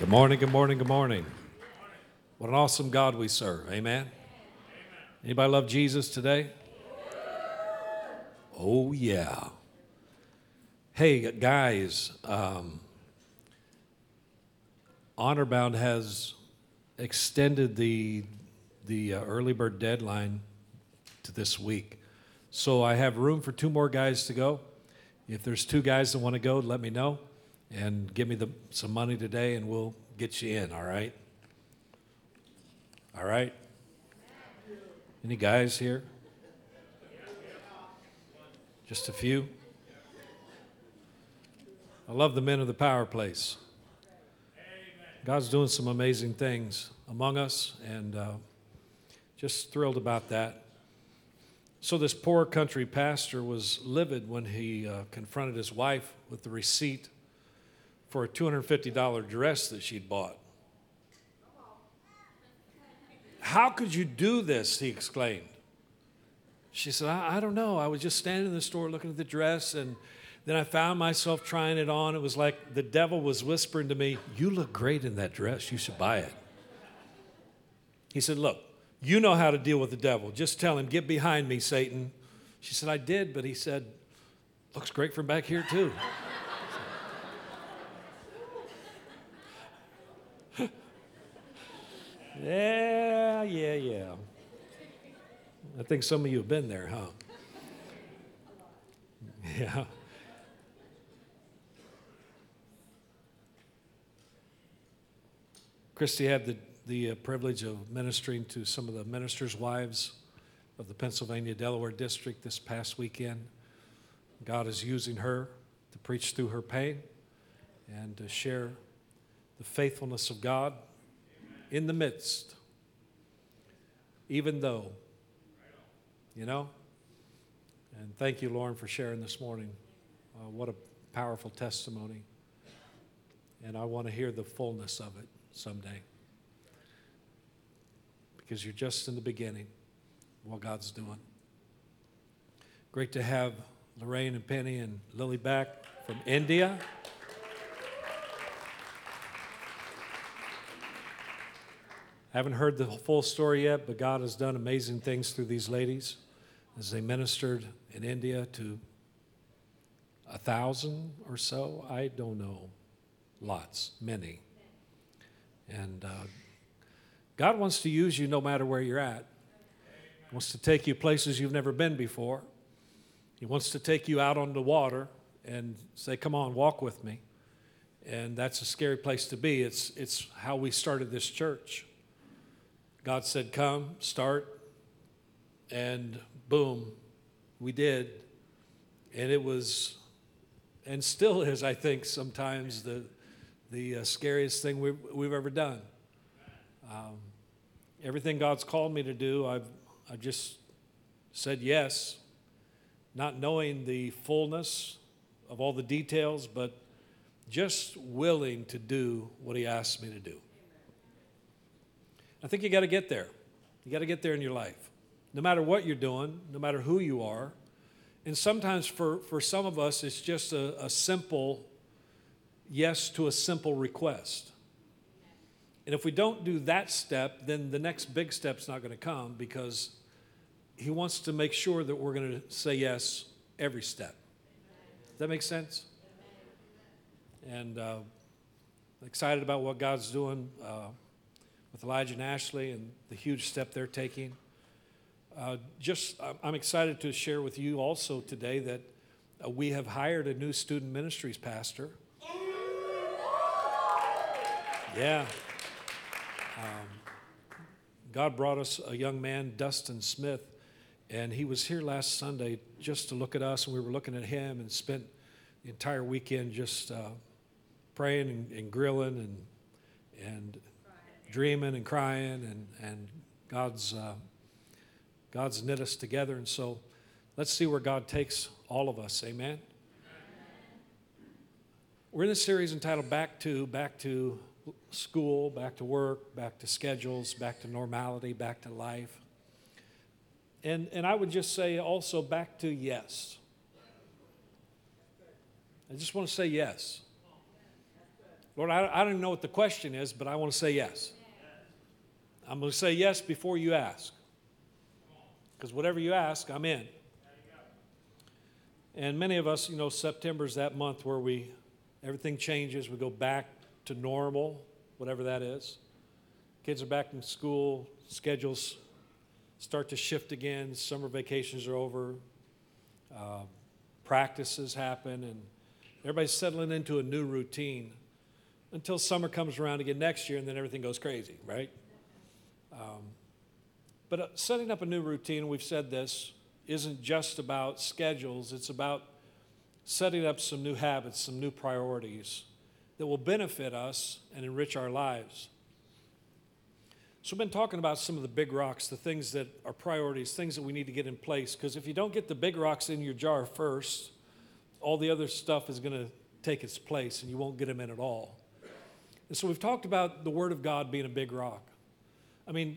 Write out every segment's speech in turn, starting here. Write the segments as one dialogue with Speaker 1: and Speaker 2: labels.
Speaker 1: Good morning, good morning, good morning. What an awesome God we serve. Amen. Anybody love Jesus today? Oh, yeah. Hey, guys, um, Honorbound has extended the, the uh, early bird deadline to this week. So I have room for two more guys to go. If there's two guys that want to go, let me know and give me the, some money today and we'll get you in, all right? All right? Any guys here? Just a few? I love the men of the power place. God's doing some amazing things among us, and uh, just thrilled about that. So, this poor country pastor was livid when he uh, confronted his wife with the receipt for a $250 dress that she'd bought. How could you do this? He exclaimed. She said, I, I, don't know. I was just standing in the store looking at the dress, and then I found myself trying it on. It was like the devil was whispering to me, You look great in that dress. You should buy it. He said, Look, you know how to deal with the devil. Just tell him, Get behind me, Satan. She said, I did, but he said, Looks great from back here, too. Yeah, yeah, yeah. I think some of you have been there, huh? Yeah. Christy had the, the uh, privilege of ministering to some of the ministers' wives of the Pennsylvania Delaware District this past weekend. God is using her to preach through her pain and to share the faithfulness of God in the midst, even though, you know? And thank you, Lauren, for sharing this morning. Uh, what a powerful testimony. And I want to hear the fullness of it someday. Because you're just in the beginning what God's doing. Great to have Lorraine and Penny and Lily back from India. I haven't heard the full story yet, but God has done amazing things through these ladies as they ministered in India to a thousand or so. I don't know. Lots, many. And uh, God wants to use you no matter where you're at. He wants to take you places you've never been before. He wants to take you out on the water and say, Come on, walk with me. And that's a scary place to be. It's, it's how we started this church. God said, Come, start. And boom, we did. And it was, and still is, I think, sometimes the, the uh, scariest thing we've, we've ever done. Um, everything God's called me to do, I've, I've just said yes, not knowing the fullness of all the details, but just willing to do what He asked me to do. I think you got to get there. You got to get there in your life. No matter what you're doing, no matter who you are. And sometimes for, for some of us, it's just a, a simple yes to a simple request. And if we don't do that step, then the next big step's not going to come because he wants to make sure that we're going to say yes every step. Does that make sense? And uh, excited about what God's doing. Uh, with Elijah and Ashley and the huge step they're taking. Uh, just, I'm excited to share with you also today that uh, we have hired a new student ministries pastor. Yeah. Um, God brought us a young man, Dustin Smith, and he was here last Sunday just to look at us, and we were looking at him and spent the entire weekend just uh, praying and, and grilling and, and dreaming and crying, and, and God's, uh, God's knit us together. And so let's see where God takes all of us. Amen. We're in this series entitled Back to, Back to School, Back to Work, Back to Schedules, Back to Normality, Back to Life. And, and I would just say also back to yes. I just want to say yes. Lord, I, I don't know what the question is, but I want to say yes. I'm going to say yes before you ask. Because whatever you ask, I'm in. And many of us, you know, September is that month where we, everything changes. We go back to normal, whatever that is. Kids are back in school, schedules start to shift again, summer vacations are over, uh, practices happen, and everybody's settling into a new routine until summer comes around again next year, and then everything goes crazy, right? Um, but uh, setting up a new routine, we've said this, isn't just about schedules, it's about setting up some new habits, some new priorities that will benefit us and enrich our lives. So, we've been talking about some of the big rocks, the things that are priorities, things that we need to get in place. Because if you don't get the big rocks in your jar first, all the other stuff is going to take its place and you won't get them in at all. And so, we've talked about the Word of God being a big rock. I mean,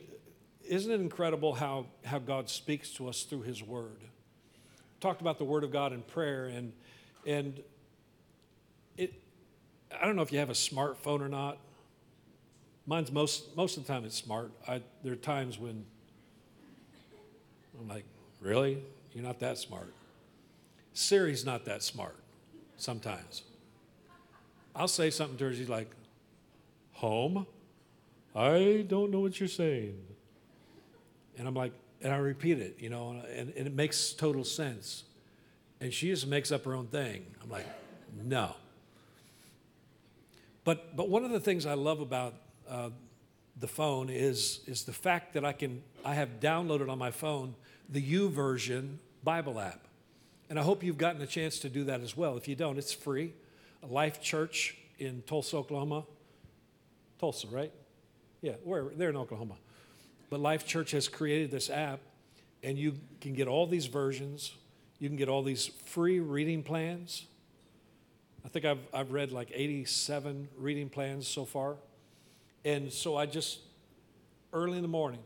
Speaker 1: isn't it incredible how, how God speaks to us through His Word? Talked about the Word of God in prayer, and, and it, I don't know if you have a smartphone or not. Mine's most, most of the time it's smart. I, there are times when I'm like, really? You're not that smart. Siri's not that smart sometimes. I'll say something to her, she's like, home? I don't know what you're saying. And I'm like, and I repeat it, you know, and, and it makes total sense. And she just makes up her own thing. I'm like, no. But, but one of the things I love about uh, the phone is, is the fact that I can I have downloaded on my phone the YouVersion Bible app. And I hope you've gotten a chance to do that as well. If you don't, it's free. Life Church in Tulsa, Oklahoma. Tulsa, right? Yeah, where they're in Oklahoma. But Life Church has created this app, and you can get all these versions. You can get all these free reading plans. I think I've, I've read like 87 reading plans so far. And so I just, early in the morning,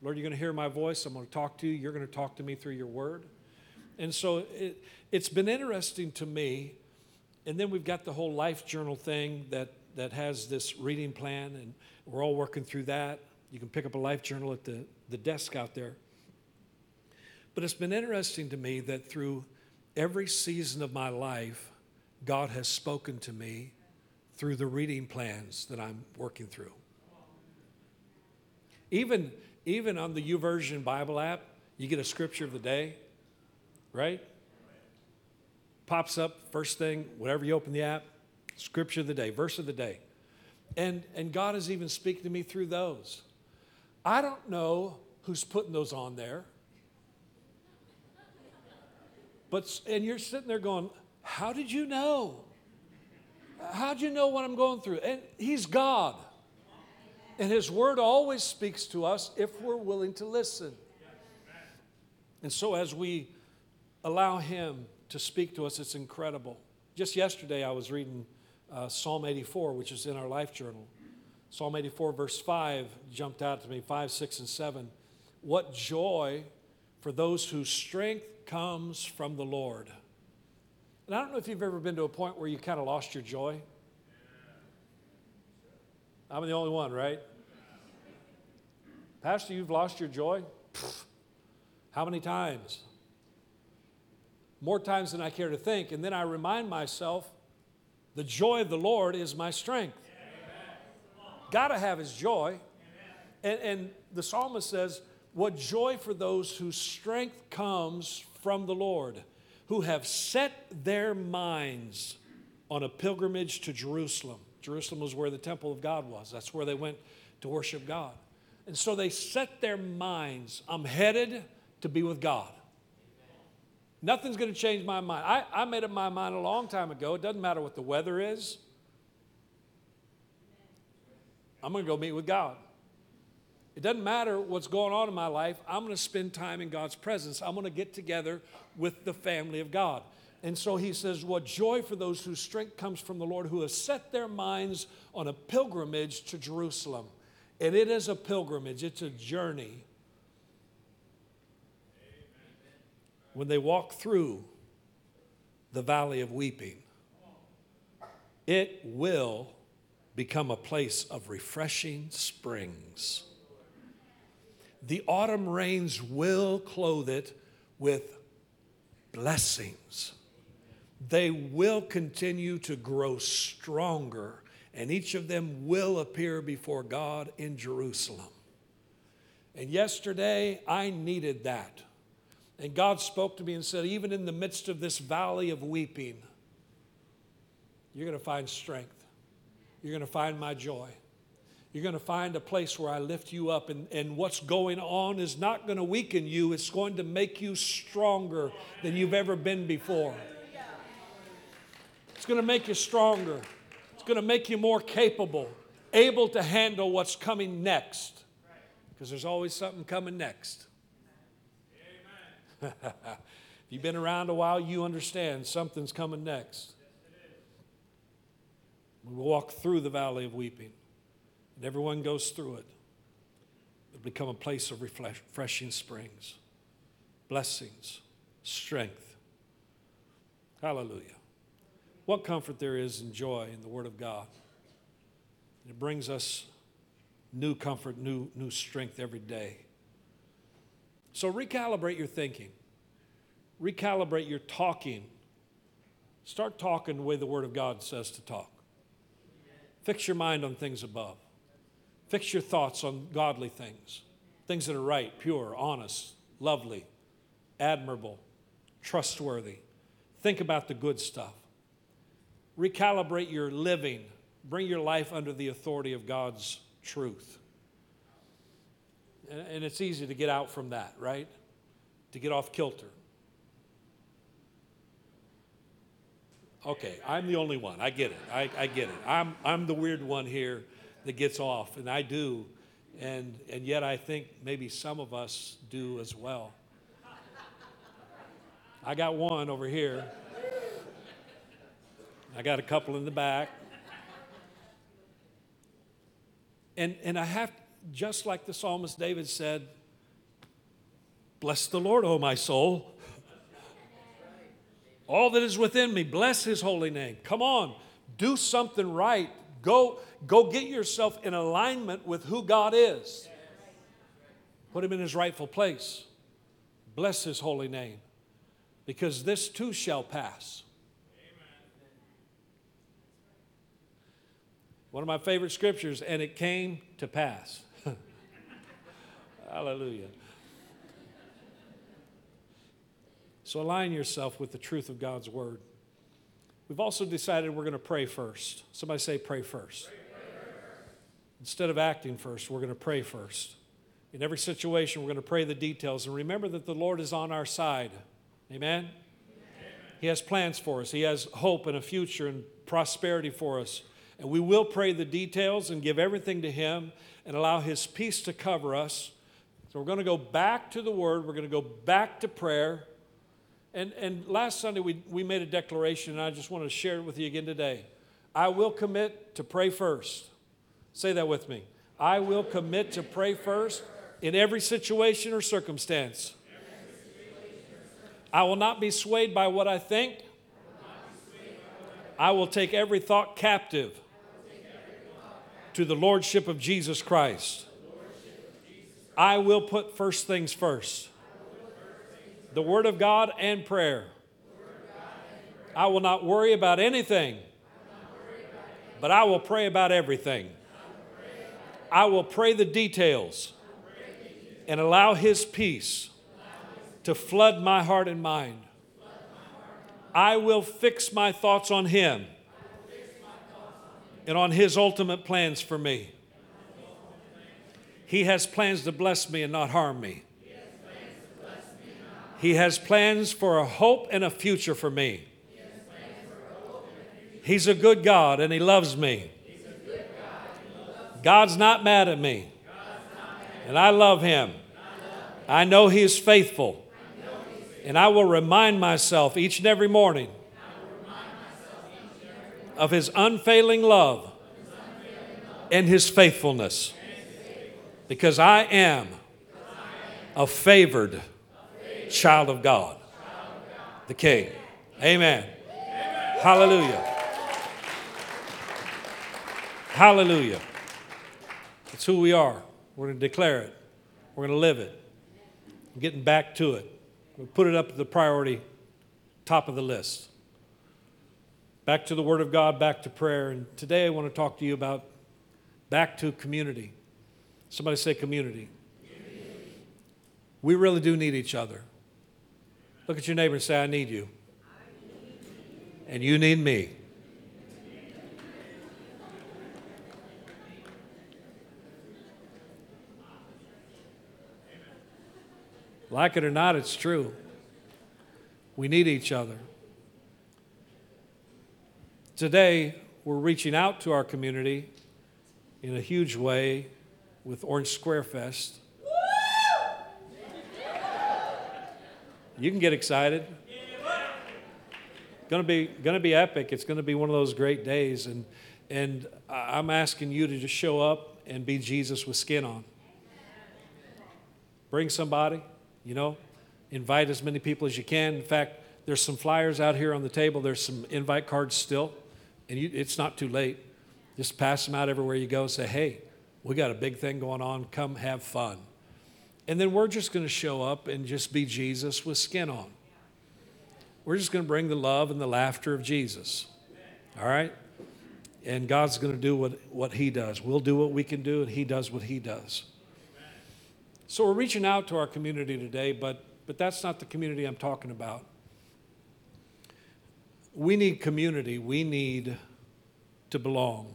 Speaker 1: Lord, you're going to hear my voice. I'm going to talk to you. You're going to talk to me through your word. And so it, it's been interesting to me. And then we've got the whole life journal thing that, that has this reading plan, and we're all working through that. You can pick up a life journal at the, the desk out there. But it's been interesting to me that through every season of my life, God has spoken to me through the reading plans that I'm working through. Even, even on the YouVersion Bible app, you get a scripture of the day, right? Pops up first thing, whenever you open the app, scripture of the day, verse of the day. And, and God is even speaking to me through those. I don't know who's putting those on there. But, and you're sitting there going, How did you know? How'd you know what I'm going through? And He's God. And His Word always speaks to us if we're willing to listen. And so, as we allow Him to speak to us, it's incredible. Just yesterday, I was reading uh, Psalm 84, which is in our life journal. Psalm 84, verse 5, jumped out to me 5, 6, and 7. What joy for those whose strength comes from the Lord. And I don't know if you've ever been to a point where you kind of lost your joy. I'm the only one, right? Pastor, you've lost your joy? How many times? More times than I care to think. And then I remind myself the joy of the Lord is my strength. Got to have his joy. And, and the psalmist says, What joy for those whose strength comes from the Lord who have set their minds on a pilgrimage to Jerusalem. Jerusalem was where the temple of God was, that's where they went to worship God. And so they set their minds, I'm headed to be with God. Nothing's going to change my mind. I, I made up my mind a long time ago. It doesn't matter what the weather is. I'm going to go meet with God. It doesn't matter what's going on in my life. I'm going to spend time in God's presence. I'm going to get together with the family of God. And so he says, What joy for those whose strength comes from the Lord, who has set their minds on a pilgrimage to Jerusalem. And it is a pilgrimage, it's a journey. When they walk through the valley of weeping, it will become a place of refreshing springs. The autumn rains will clothe it with blessings. They will continue to grow stronger, and each of them will appear before God in Jerusalem. And yesterday, I needed that. And God spoke to me and said, even in the midst of this valley of weeping, you're going to find strength. You're going to find my joy. You're going to find a place where I lift you up, and, and what's going on is not going to weaken you, it's going to make you stronger than you've ever been before. It's going to make you stronger, it's going to make you more capable, able to handle what's coming next, because there's always something coming next. if you've been around a while, you understand something's coming next. We walk through the valley of weeping, and everyone goes through it. It'll become a place of refreshing springs, blessings, strength. Hallelujah. What comfort there is and joy in the Word of God. It brings us new comfort, new, new strength every day. So recalibrate your thinking, recalibrate your talking. Start talking the way the Word of God says to talk. Fix your mind on things above. Fix your thoughts on godly things, things that are right, pure, honest, lovely, admirable, trustworthy. Think about the good stuff. Recalibrate your living. Bring your life under the authority of God's truth. And it's easy to get out from that, right? To get off kilter. Okay, I'm the only one. I get it. I, I get it. I'm, I'm the weird one here that gets off, and I do. And, and yet I think maybe some of us do as well. I got one over here. I got a couple in the back. And, and I have, just like the psalmist David said, Bless the Lord, O my soul. All that is within me, bless his holy name. Come on, do something right. Go, go get yourself in alignment with who God is. Put him in his rightful place. Bless his holy name. Because this too shall pass. One of my favorite scriptures, and it came to pass. Hallelujah. So align yourself with the truth of God's word. We've also decided we're going to pray first. Somebody say, pray first. Instead of acting first, we're going to pray first. In every situation, we're going to pray the details. And remember that the Lord is on our side. Amen? Amen? He has plans for us, He has hope and a future and prosperity for us. And we will pray the details and give everything to Him and allow His peace to cover us. So we're going to go back to the Word, we're going to go back to prayer. And, and last Sunday, we, we made a declaration, and I just want to share it with you again today. I will commit to pray first. Say that with me. I will commit to pray first in every situation or circumstance. I will not be swayed by what I think. I will take every thought captive to the Lordship of Jesus Christ. I will put first things first the Word of God and prayer. I will not worry about anything, but I will pray about everything. I will pray the details and allow His peace to flood my heart and mind. I will fix my thoughts on Him and on His ultimate plans for me. He has plans to bless me and not harm me. He has plans for a hope and a future for me. He's a good God and He loves me. God's not mad at me. And I love Him. I know He is faithful. And I will remind myself each and every morning of His unfailing love and His faithfulness. Because I am a favored child of God, the King. Amen. Hallelujah. Hallelujah. It's who we are. We're going to declare it, we're going to live it. I'm getting back to it. We put it up at the priority top of the list. Back to the Word of God, back to prayer. And today I want to talk to you about back to community. Somebody say community. We really do need each other. Look at your neighbor and say, I need you. And you need me. Like it or not, it's true. We need each other. Today, we're reaching out to our community in a huge way with Orange Square Fest. You can get excited. To be to be epic. It's to be one of those great days, and and I'm asking you to just show up and be Jesus with skin on. Bring somebody, you know, invite as many people as you can. In fact, there's some flyers out here on the table. There's some invite cards still, and you, it's not too late. Just pass them out everywhere you go. Say, hey, we got a big thing going on. Come have fun. And then we're just going to show up and just be Jesus with skin on. We're just going to bring the love and the laughter of Jesus. All right? And God's going to do what, what He does. We'll do what we can do, and He does what He does. So we're reaching out to our community today, but, but that's not the community I'm talking about. We need community. We need to belong.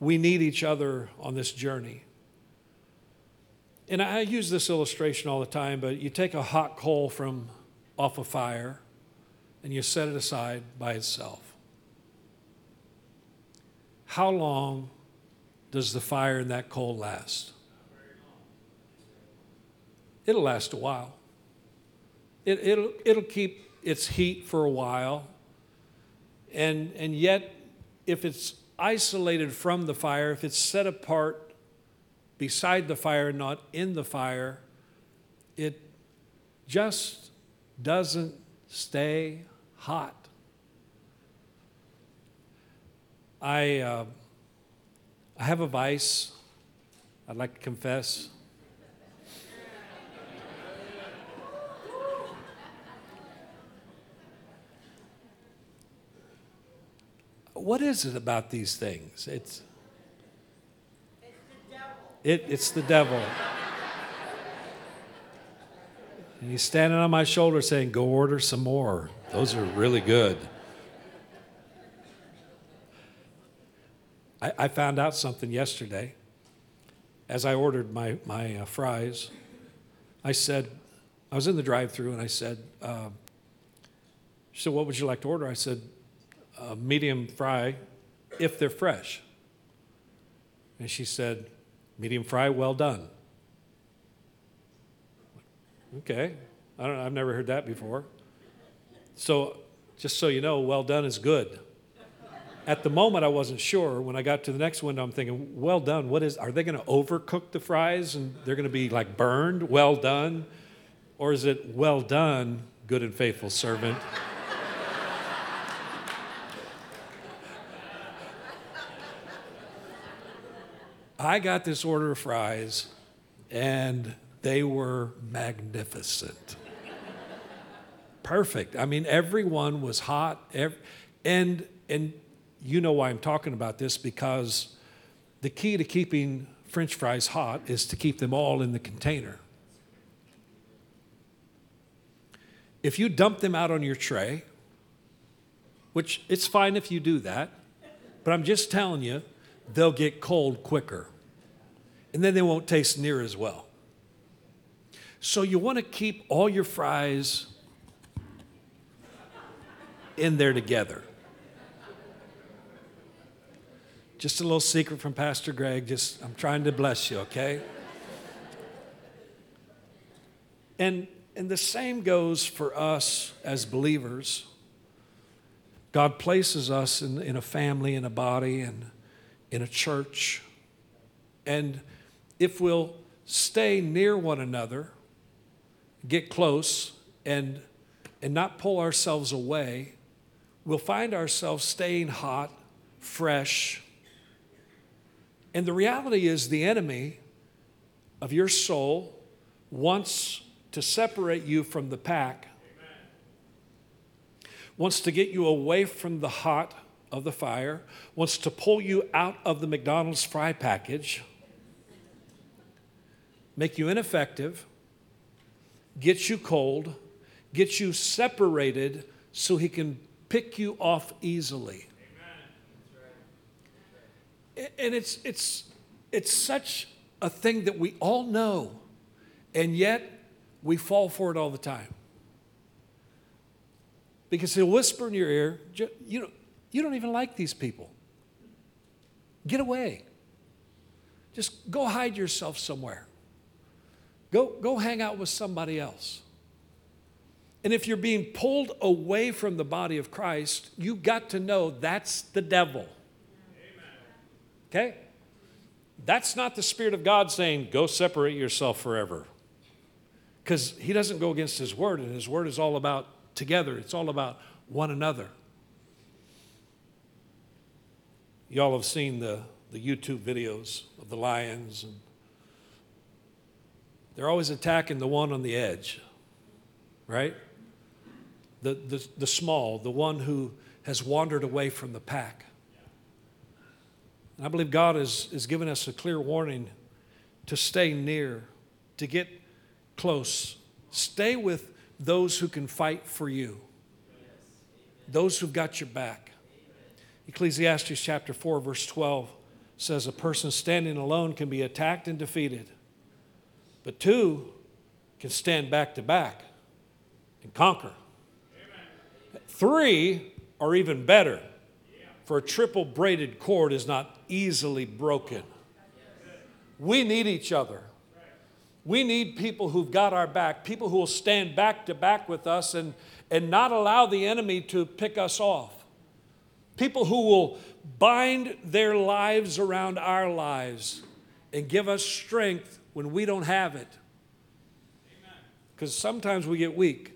Speaker 1: We need each other on this journey. And I use this illustration all the time, but you take a hot coal from off a fire and you set it aside by itself. How long does the fire in that coal last? It'll last a while. It, it'll, it'll keep its heat for a while. And, and yet, if it's isolated from the fire, if it's set apart beside the fire, not in the fire, it just doesn't stay hot. I, uh, I have a vice, I'd like to confess. What is it about these things? It's it, it's the devil. And he's standing on my shoulder saying, Go order some more. Those are really good. I, I found out something yesterday as I ordered my, my uh, fries. I said, I was in the drive through and I said, uh, She said, What would you like to order? I said, Uh, medium fry if they're fresh. And she said, Medium fry, well done. Okay, I don't, I've never heard that before. So, just so you know, well done is good. At the moment, I wasn't sure. When I got to the next window, I'm thinking, well done. What is? Are they going to overcook the fries and they're going to be like burned? Well done, or is it well done, good and faithful servant? I got this order of fries, and they were magnificent. Perfect. I mean, everyone was hot. Every, and, and you know why I'm talking about this because the key to keeping french fries hot is to keep them all in the container. If you dump them out on your tray, which it's fine if you do that, but I'm just telling you, they'll get cold quicker. And then they won't taste near as well. So you want to keep all your fries in there together. Just a little secret from Pastor Greg. Just I'm trying to bless you, okay? And and the same goes for us as believers. God places us in, in a family, in a body, and in a church. And if we'll stay near one another, get close, and, and not pull ourselves away, we'll find ourselves staying hot, fresh, And the reality is, the enemy of your soul wants to separate you from the pack, wants to get you away from the hot of the fire, wants to pull you out of the McDonald's fry package, make you ineffective, get you cold, get you separated so he can pick you off easily. And it's, it's, it's such a thing that we all know, and yet we fall for it all the time. Because he'll whisper in your ear, you, know, you don't even like these people. Get away. Just go hide yourself somewhere. Go, go hang out with somebody else. And if you're being pulled away from the body of Christ, you've got to know that's the devil. Okay? That's not the Spirit of God saying, go separate yourself forever. Because He doesn't go against His Word, and His Word is all about together, it's all about one another. Y'all have seen the, the YouTube videos of the lions, and they're always attacking the one on the edge, right? The, the, the small, the one who has wandered away from the pack. And I believe God has, has given us a clear warning to stay near, to get close. Stay with those who can fight for you, those who've got your back. Ecclesiastes chapter 4, verse 12 says, A person standing alone can be attacked and defeated, but two can stand back to back and conquer. Amen. Three are even better for a triple braided cord is not easily broken. We need each other. We need people who've got our back, people who will stand back to back with us and, and not allow the enemy to pick us off. People who will bind their lives around our lives and give us strength when we don't have it. Because sometimes we get weak.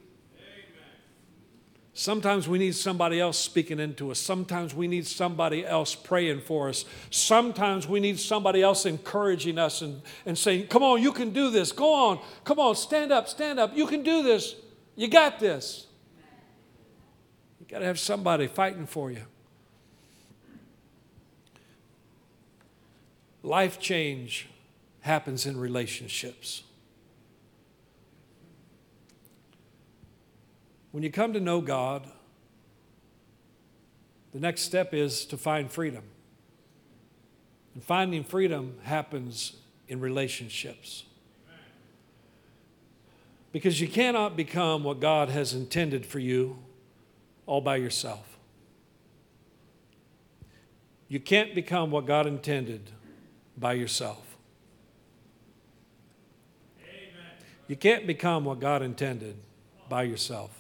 Speaker 1: Sometimes we need somebody else speaking into us. Sometimes we need somebody else praying for us. Sometimes we need somebody else encouraging us and, and saying, Come on, you can do this. Go on. Come on, stand up, stand up. You can do this. You got this. You got to have somebody fighting for you. Life change happens in relationships. When you come to know God, the next step is to find freedom. And finding freedom happens in relationships. Because you cannot become what God has intended for you all by yourself. You can't become what God intended by yourself. Amen. You can't become what God intended by yourself.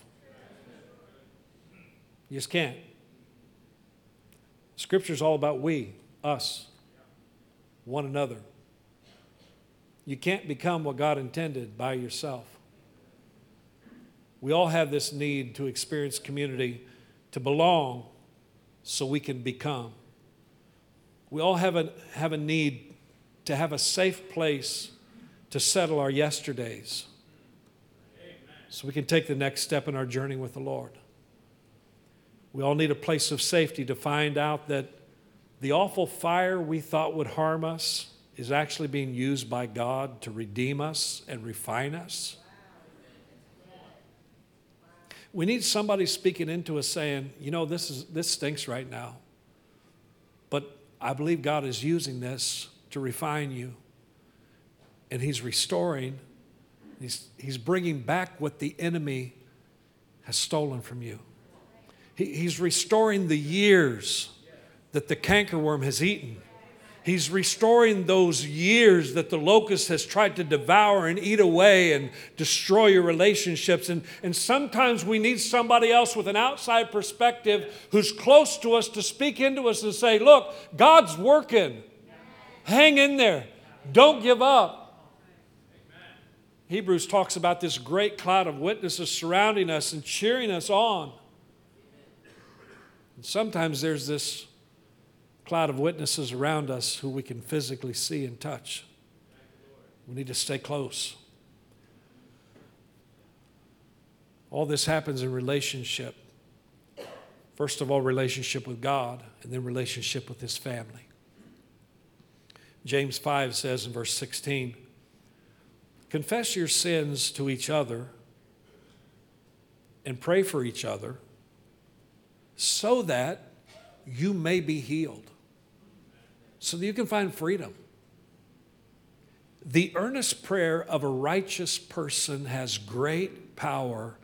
Speaker 1: You just can't. Scripture's all about we, us, one another. You can't become what God intended by yourself. We all have this need to experience community, to belong, so we can become. We all have a, have a need to have a safe place to settle our yesterdays so we can take the next step in our journey with the Lord. We all need a place of safety to find out that the awful fire we thought would harm us is actually being used by God to redeem us and refine us. We need somebody speaking into us saying, you know, this, is, this stinks right now. But I believe God is using this to refine you. And He's restoring, He's, he's bringing back what the enemy has stolen from you. He, he's restoring the years that the cankerworm has eaten. He's restoring those years that the locust has tried to devour and eat away and destroy your relationships. And, and sometimes we need somebody else with an outside perspective who's close to us to speak into us and say, Look, God's working. Hang in there. Don't give up. Hebrews talks about this great cloud of witnesses surrounding us and cheering us on. And sometimes there's this cloud of witnesses around us who we can physically see and touch. We need to stay close. All this happens in relationship. First of all, relationship with God, and then relationship with his family. James 5 says in verse 16, Confess your sins to each other and pray for each other so that you may be healed, so that you can find freedom. The earnest prayer of a righteous person has great power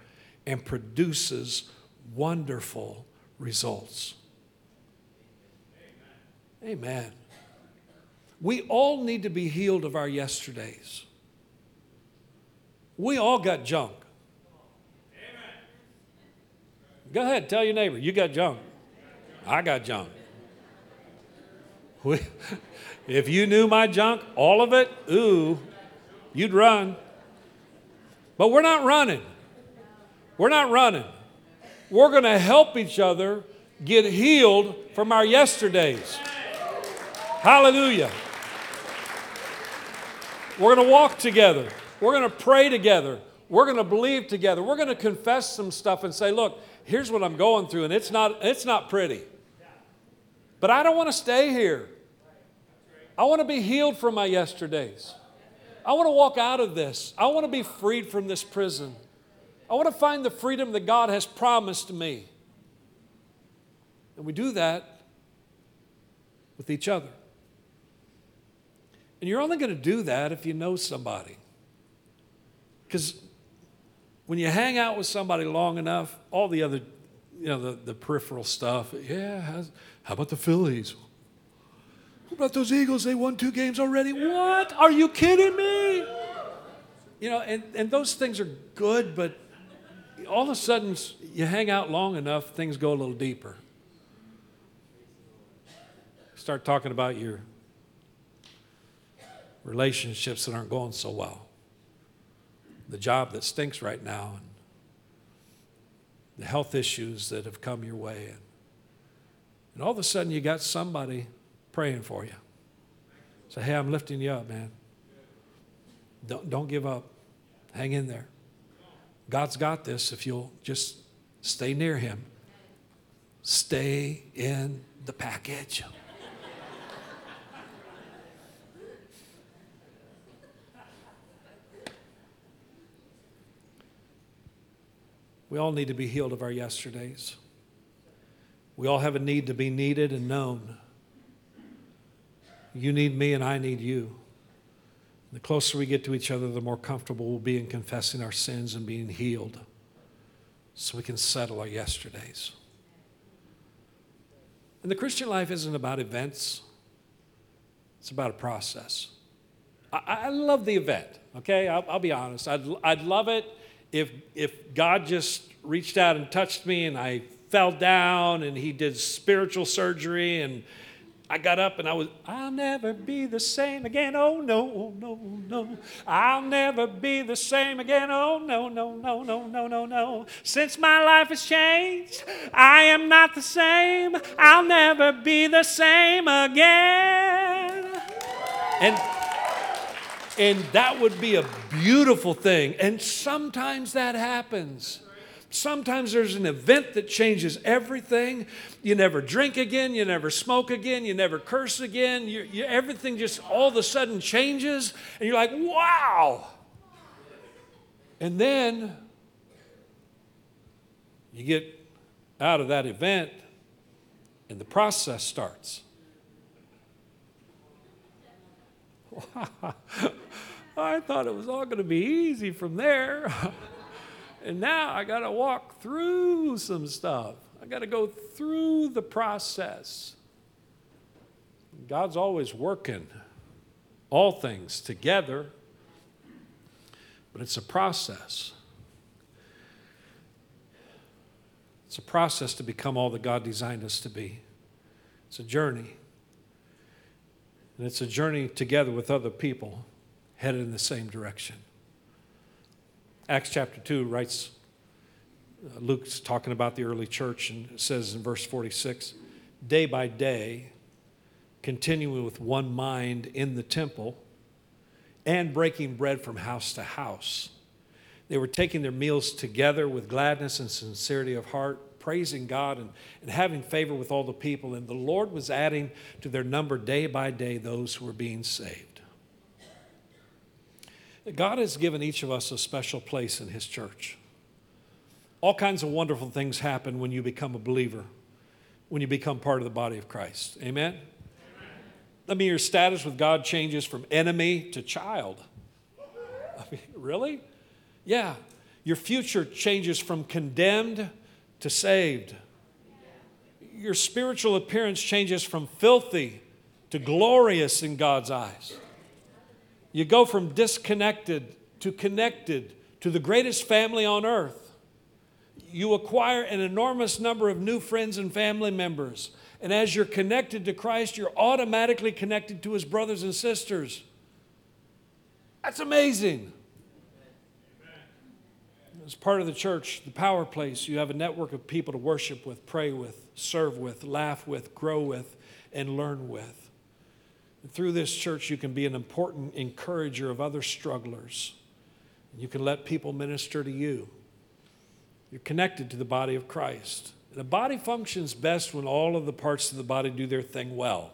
Speaker 1: and produces wonderful results. Amen. Amen. We all need to be healed of our yesterdays. We all got junk. Amen. Go ahead, tell your neighbor, you got junk. I got junk. We, if you knew my junk, all of it, ooh, you'd run. But we're not running. We're not running. We're going to help each other get healed from our yesterdays. Hallelujah. We're going to walk together. We're going to pray together. We're going to believe together. We're going to confess some stuff and say, look, here's what I'm going through, and it's not, it's not pretty. But I don't want to stay here. I want to be healed from my yesterdays. I want to walk out of this. I want to be freed from this prison. I want to find the freedom that God has promised me. And we do that with each other. And you're only going to do that if you know somebody. Because when you hang out with somebody long enough, all the other, you know, the, the peripheral stuff, yeah, how about the Phillies? What about those Eagles? They won two games already. What? Are you kidding me? You know, and, and those things are good, but all of a sudden, you hang out long enough, things go a little deeper. Start talking about your relationships that aren't going so well, the job that stinks right now, and the health issues that have come your way. And, and all of a sudden, you got somebody praying for you. Say, hey, I'm lifting you up, man. Don't, don't give up. Hang in there. God's got this if you'll just stay near Him. Stay in the package. We all need to be healed of our yesterdays. We all have a need to be needed and known. You need me, and I need you. The closer we get to each other, the more comfortable we'll be in confessing our sins and being healed so we can settle our yesterdays. And the Christian life isn't about events, it's about a process. I, I love the event, okay? I'll, I'll, be honest. I'd, I'd love it if, if God just reached out and touched me and I fell down and He did spiritual surgery and I got up and I was, I'll never be the same again. Oh, no, no, no. I'll never be the same again. Oh, no, no, no, no, no, no, no. Since my life has changed, I am not the same. I'll never be the same again. And, and that would be a beautiful thing. And sometimes that happens. Sometimes there's an event that changes everything. You never drink again, you never smoke again, you never curse again. You, you, everything just all of a sudden changes, and you're like, wow. And then you get out of that event, and the process starts. I thought it was all going to be easy from there. And now I got to walk through some stuff. I got to go through the process. God's always working all things together, but it's a process. It's a process to become all that God designed us to be. It's a journey. And it's a journey together with other people headed in the same direction. Acts chapter 2 writes, uh, Luke's talking about the early church and says in verse 46 day by day, continuing with one mind in the temple, and breaking bread from house to house. They were taking their meals together with gladness and sincerity of heart, praising God and, and having favor with all the people. And the Lord was adding to their number day by day those who were being saved. God has given each of us a special place in His church. All kinds of wonderful things happen when you become a believer, when you become part of the body of Christ. Amen? I mean, your status with God changes from enemy to child. I mean, really? Yeah. Your future changes from condemned to saved. Your spiritual appearance changes from filthy to glorious in God's eyes. You go from disconnected to connected to the greatest family on earth. You acquire an enormous number of new friends and family members. And as you're connected to Christ, you're automatically connected to his brothers and sisters. That's amazing. As part of the church, the power place, you have a network of people to worship with, pray with, serve with, laugh with, grow with, and learn with. And through this church, you can be an important encourager of other strugglers. You can let people minister to you. You're connected to the body of Christ. The body functions best when all of the parts of the body do their thing well.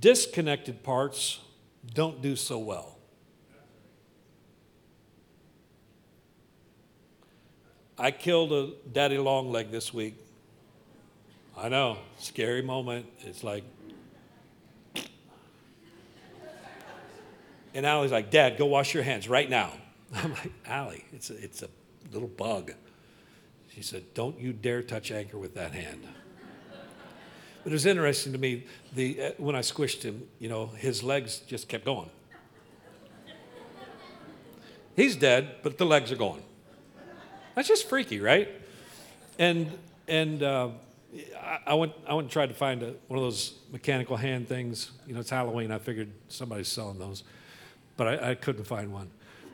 Speaker 1: Disconnected parts don't do so well. I killed a daddy long leg this week. I know, scary moment. It's like, and Allie's like, Dad, go wash your hands right now. I'm like, Allie, it's a, it's a little bug. She said, Don't you dare touch Anchor with that hand. But it was interesting to me, the, uh, when I squished him, you know, his legs just kept going. He's dead, but the legs are going. That's just freaky, right? And, and uh, I, I, went, I went and tried to find a, one of those mechanical hand things. You know, it's Halloween. I figured somebody's selling those, but I, I couldn't find one.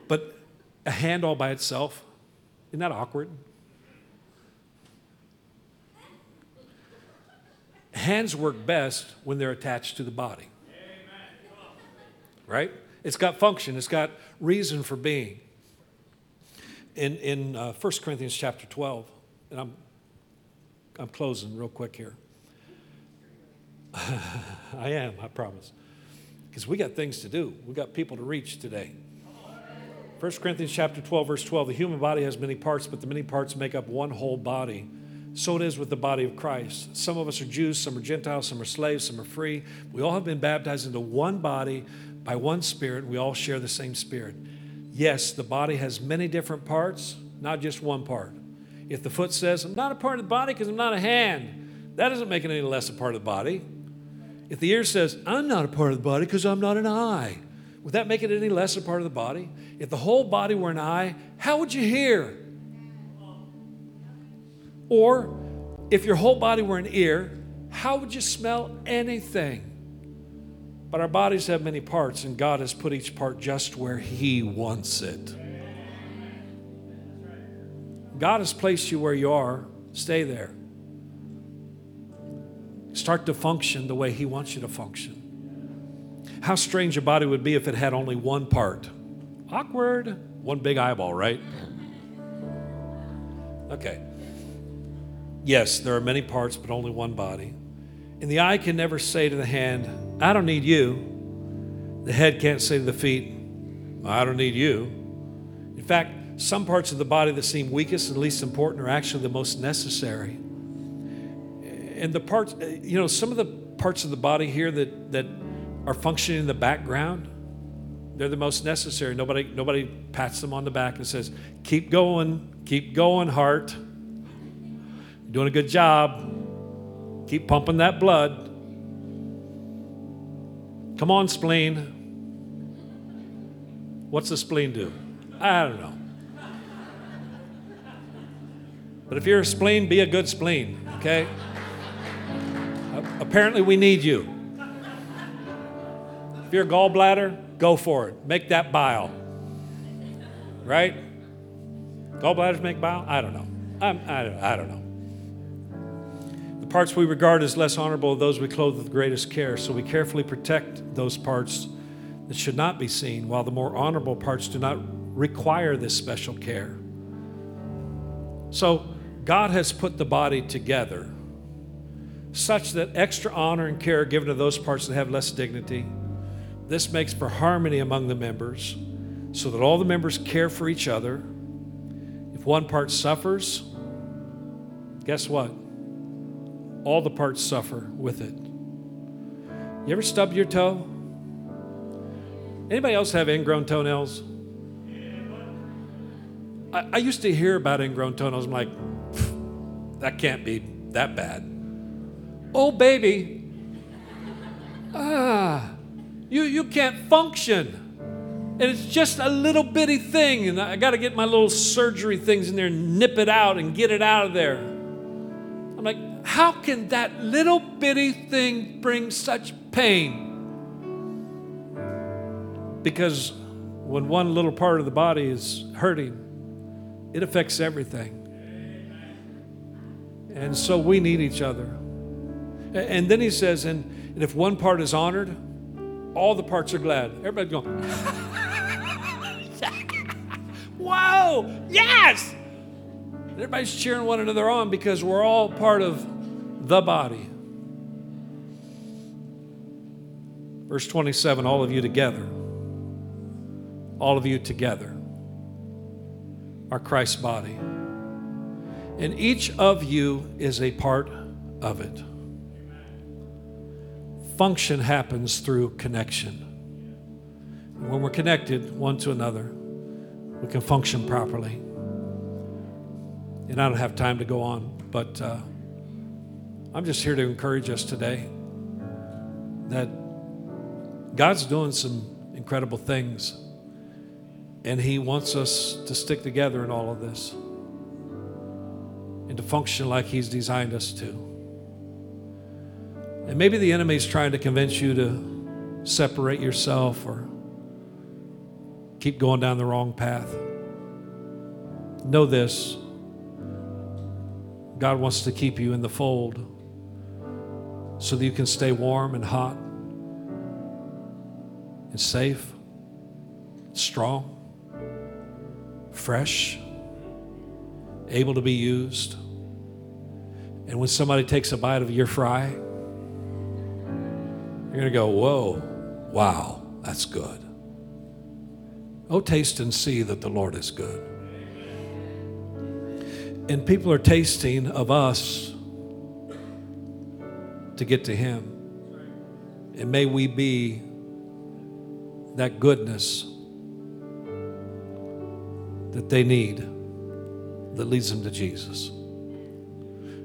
Speaker 1: But a hand all by itself, isn't that awkward? Hands work best when they're attached to the body. Right? It's got function, it's got reason for being. In, in uh, 1 Corinthians chapter 12, and I'm, I'm closing real quick here. I am, I promise. Because we got things to do, we got people to reach today. 1 Corinthians chapter 12, verse 12 the human body has many parts, but the many parts make up one whole body. So it is with the body of Christ. Some of us are Jews, some are Gentiles, some are slaves, some are free. We all have been baptized into one body by one Spirit. We all share the same Spirit. Yes, the body has many different parts, not just one part. If the foot says, I'm not a part of the body because I'm not a hand, that doesn't make it any less a part of the body. If the ear says, I'm not a part of the body because I'm not an eye, would that make it any less a part of the body? If the whole body were an eye, how would you hear? Or if your whole body were an ear, how would you smell anything? But our bodies have many parts, and God has put each part just where He wants it. God has placed you where you are. Stay there. Start to function the way He wants you to function. How strange your body would be if it had only one part. Awkward. One big eyeball, right? Okay. Yes, there are many parts, but only one body. And the eye can never say to the hand, I don't need you. The head can't say to the feet, I don't need you. In fact, some parts of the body that seem weakest and least important are actually the most necessary. And the parts, uh, you know, some of the parts of the body here that, that are functioning in the background, they're the most necessary. Nobody, nobody pats them on the back and says, Keep going, keep going, heart. You're doing a good job. Keep pumping that blood. Come on, spleen. What's the spleen do? I don't know. But if you're a spleen, be a good spleen, okay? Apparently, we need you. If you're a gallbladder, go for it. Make that bile. Right? Gallbladders make bile? I don't know. I'm, I, don't, I don't know The parts we regard as less honorable are those we clothe with the greatest care. So we carefully protect those parts that should not be seen, while the more honorable parts do not require this special care. So God has put the body together such that extra honor and care are given to those parts that have less dignity. This makes for harmony among the members so that all the members care for each other. If one part suffers, guess what? All the parts suffer with it. You ever stub your toe? Anybody else have ingrown toenails? I, I used to hear about ingrown toenails. I'm like, that can't be that bad. Oh, baby. Ah, you, you can't function. And it's just a little bitty thing. And I got to get my little surgery things in there, nip it out and get it out of there. I'm like, how can that little bitty thing bring such pain? Because when one little part of the body is hurting, it affects everything. And so we need each other. And then he says, and, and if one part is honored, all the parts are glad. Everybody's going, Whoa, yes! Everybody's cheering one another on because we're all part of the body. Verse 27 all of you together, all of you together are Christ's body. And each of you is a part of it. Function happens through connection. When we're connected one to another, we can function properly. And I don't have time to go on, but uh, I'm just here to encourage us today that God's doing some incredible things, and He wants us to stick together in all of this and to function like He's designed us to. And maybe the enemy is trying to convince you to separate yourself or keep going down the wrong path. Know this God wants to keep you in the fold so that you can stay warm and hot and safe, strong, fresh, able to be used. And when somebody takes a bite of your fry, you're going to go, Whoa, wow, that's good. Oh, taste and see that the Lord is good. And people are tasting of us to get to Him. And may we be that goodness that they need that leads them to Jesus.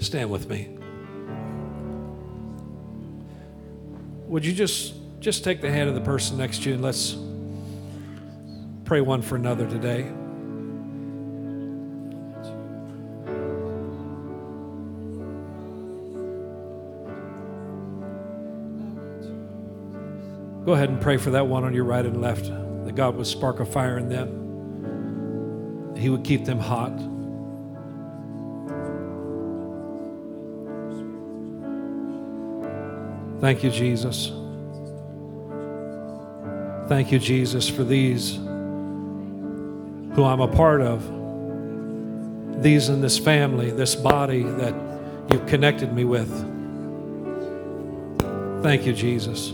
Speaker 1: Stand with me. Would you just just take the hand of the person next to you and let's pray one for another today. Go ahead and pray for that one on your right and left, that God would spark a fire in them. He would keep them hot. Thank you, Jesus. Thank you, Jesus, for these who I'm a part of, these in this family, this body that you've connected me with. Thank you, Jesus.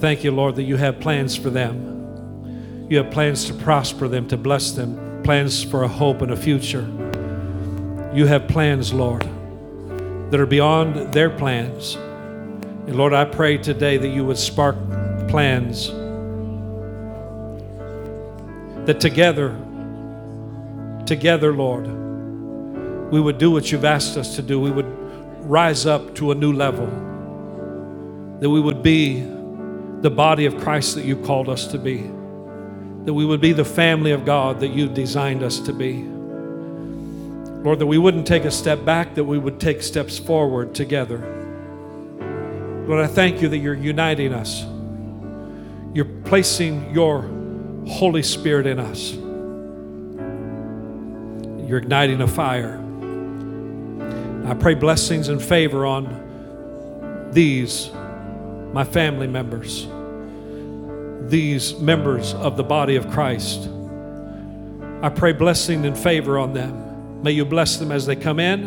Speaker 1: Thank you, Lord, that you have plans for them. You have plans to prosper them, to bless them, plans for a hope and a future. You have plans, Lord, that are beyond their plans. And Lord, I pray today that you would spark plans that together, together, Lord, we would do what you've asked us to do. We would rise up to a new level, that we would be the body of Christ that you called us to be, that we would be the family of God that you designed us to be. Lord, that we wouldn't take a step back, that we would take steps forward together. Lord, I thank you that you're uniting us. You're placing your Holy Spirit in us. You're igniting a fire. I pray blessings and favor on these, my family members, these members of the body of Christ. I pray blessing and favor on them. May you bless them as they come in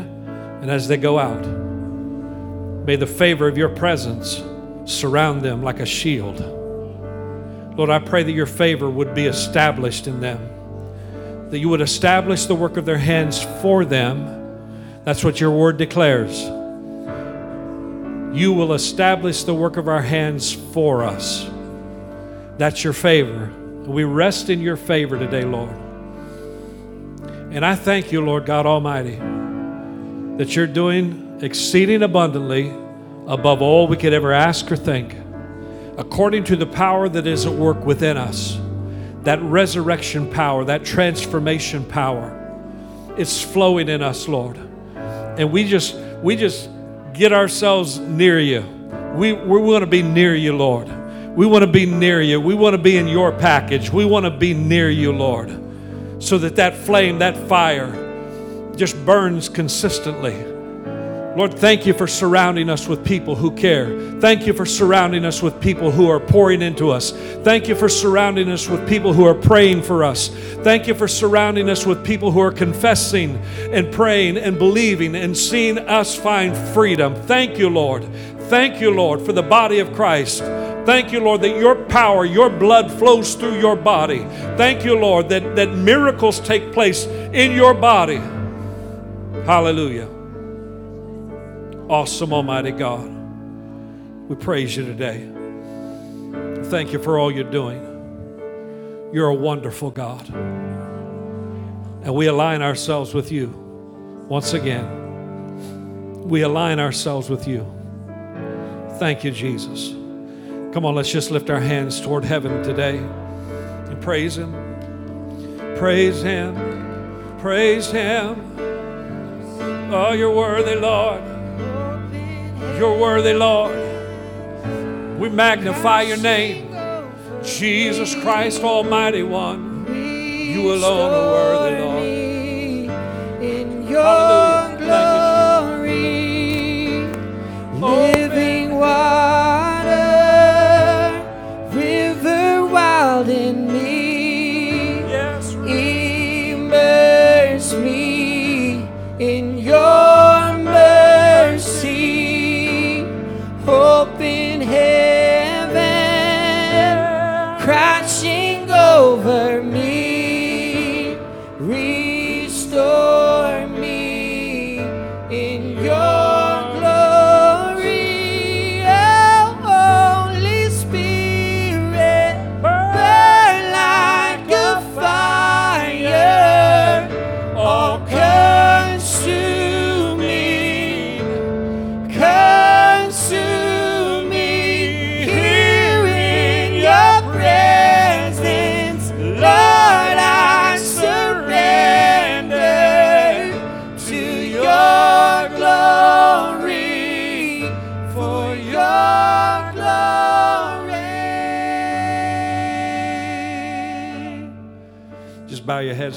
Speaker 1: and as they go out. May the favor of your presence surround them like a shield. Lord, I pray that your favor would be established in them, that you would establish the work of their hands for them. That's what your word declares. You will establish the work of our hands for us. That's your favor. We rest in your favor today, Lord. And I thank you, Lord God Almighty, that you're doing exceeding abundantly above all we could ever ask or think, according to the power that is at work within us. That resurrection power, that transformation power, it's flowing in us, Lord. And we just we just get ourselves near you. We, we want to be near you, Lord. We want to be near you. We want to be in your package. We want to be near you, Lord, so that that flame, that fire, just burns consistently Lord, thank you for surrounding us with people who care. Thank you for surrounding us with people who are pouring into us. Thank you for surrounding us with people who are praying for us. Thank you for surrounding us with people who are confessing and praying and believing and seeing us find freedom. Thank you, Lord. Thank you, Lord, for the body of Christ. Thank you, Lord, that your power, your blood flows through your body. Thank you, Lord, that, that miracles take place in your body. Hallelujah. Awesome, Almighty God. We praise you today. Thank you for all you're doing. You're a wonderful God. And we align ourselves with you once again. We align ourselves with you. Thank you, Jesus. Come on, let's just lift our hands toward heaven today and praise Him. Praise Him. Praise Him. Oh, you're worthy, Lord. You're worthy, Lord. We magnify your name, Jesus Christ, Almighty One. You alone are worthy, Lord.
Speaker 2: In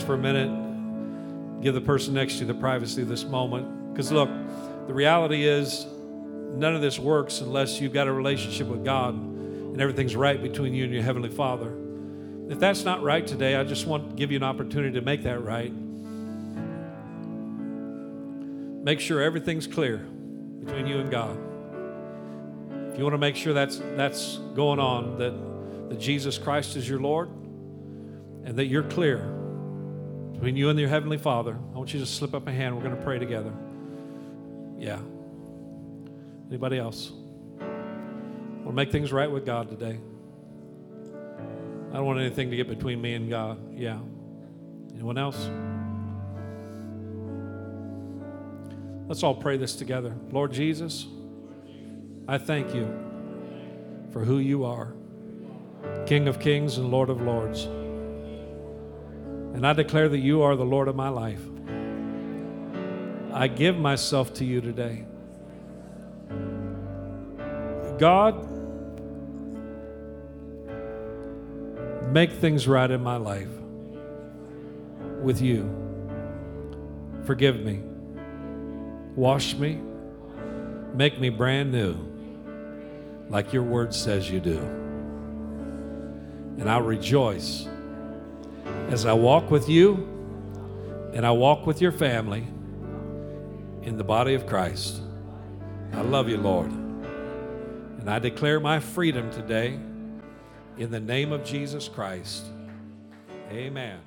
Speaker 1: heads for a minute. Give the person next to you the privacy of this moment. Because look, the reality is none of this works unless you've got a relationship with God and everything's right between you and your Heavenly Father. If that's not right today, I just want to give you an opportunity to make that right. Make sure everything's clear between you and God. If you want to make sure that's that's going on, that, that Jesus Christ is your Lord, and that you're clear between you and your Heavenly Father, I want you to slip up a hand. We're going to pray together. Yeah. Anybody else? Want to make things right with God today? I don't want anything to get between me and God. Yeah. Anyone else? Let's all pray this together. Lord Jesus, I thank you for who you are, King of kings and Lord of lords. And I declare that you are the Lord of my life. I give myself to you today. God, make things right in my life with you. Forgive me. Wash me. Make me brand new, like your word says you do. And I'll rejoice as I walk with you and I walk with your family in the body of Christ. I love you, Lord. And I declare my freedom today in the name of Jesus Christ. Amen.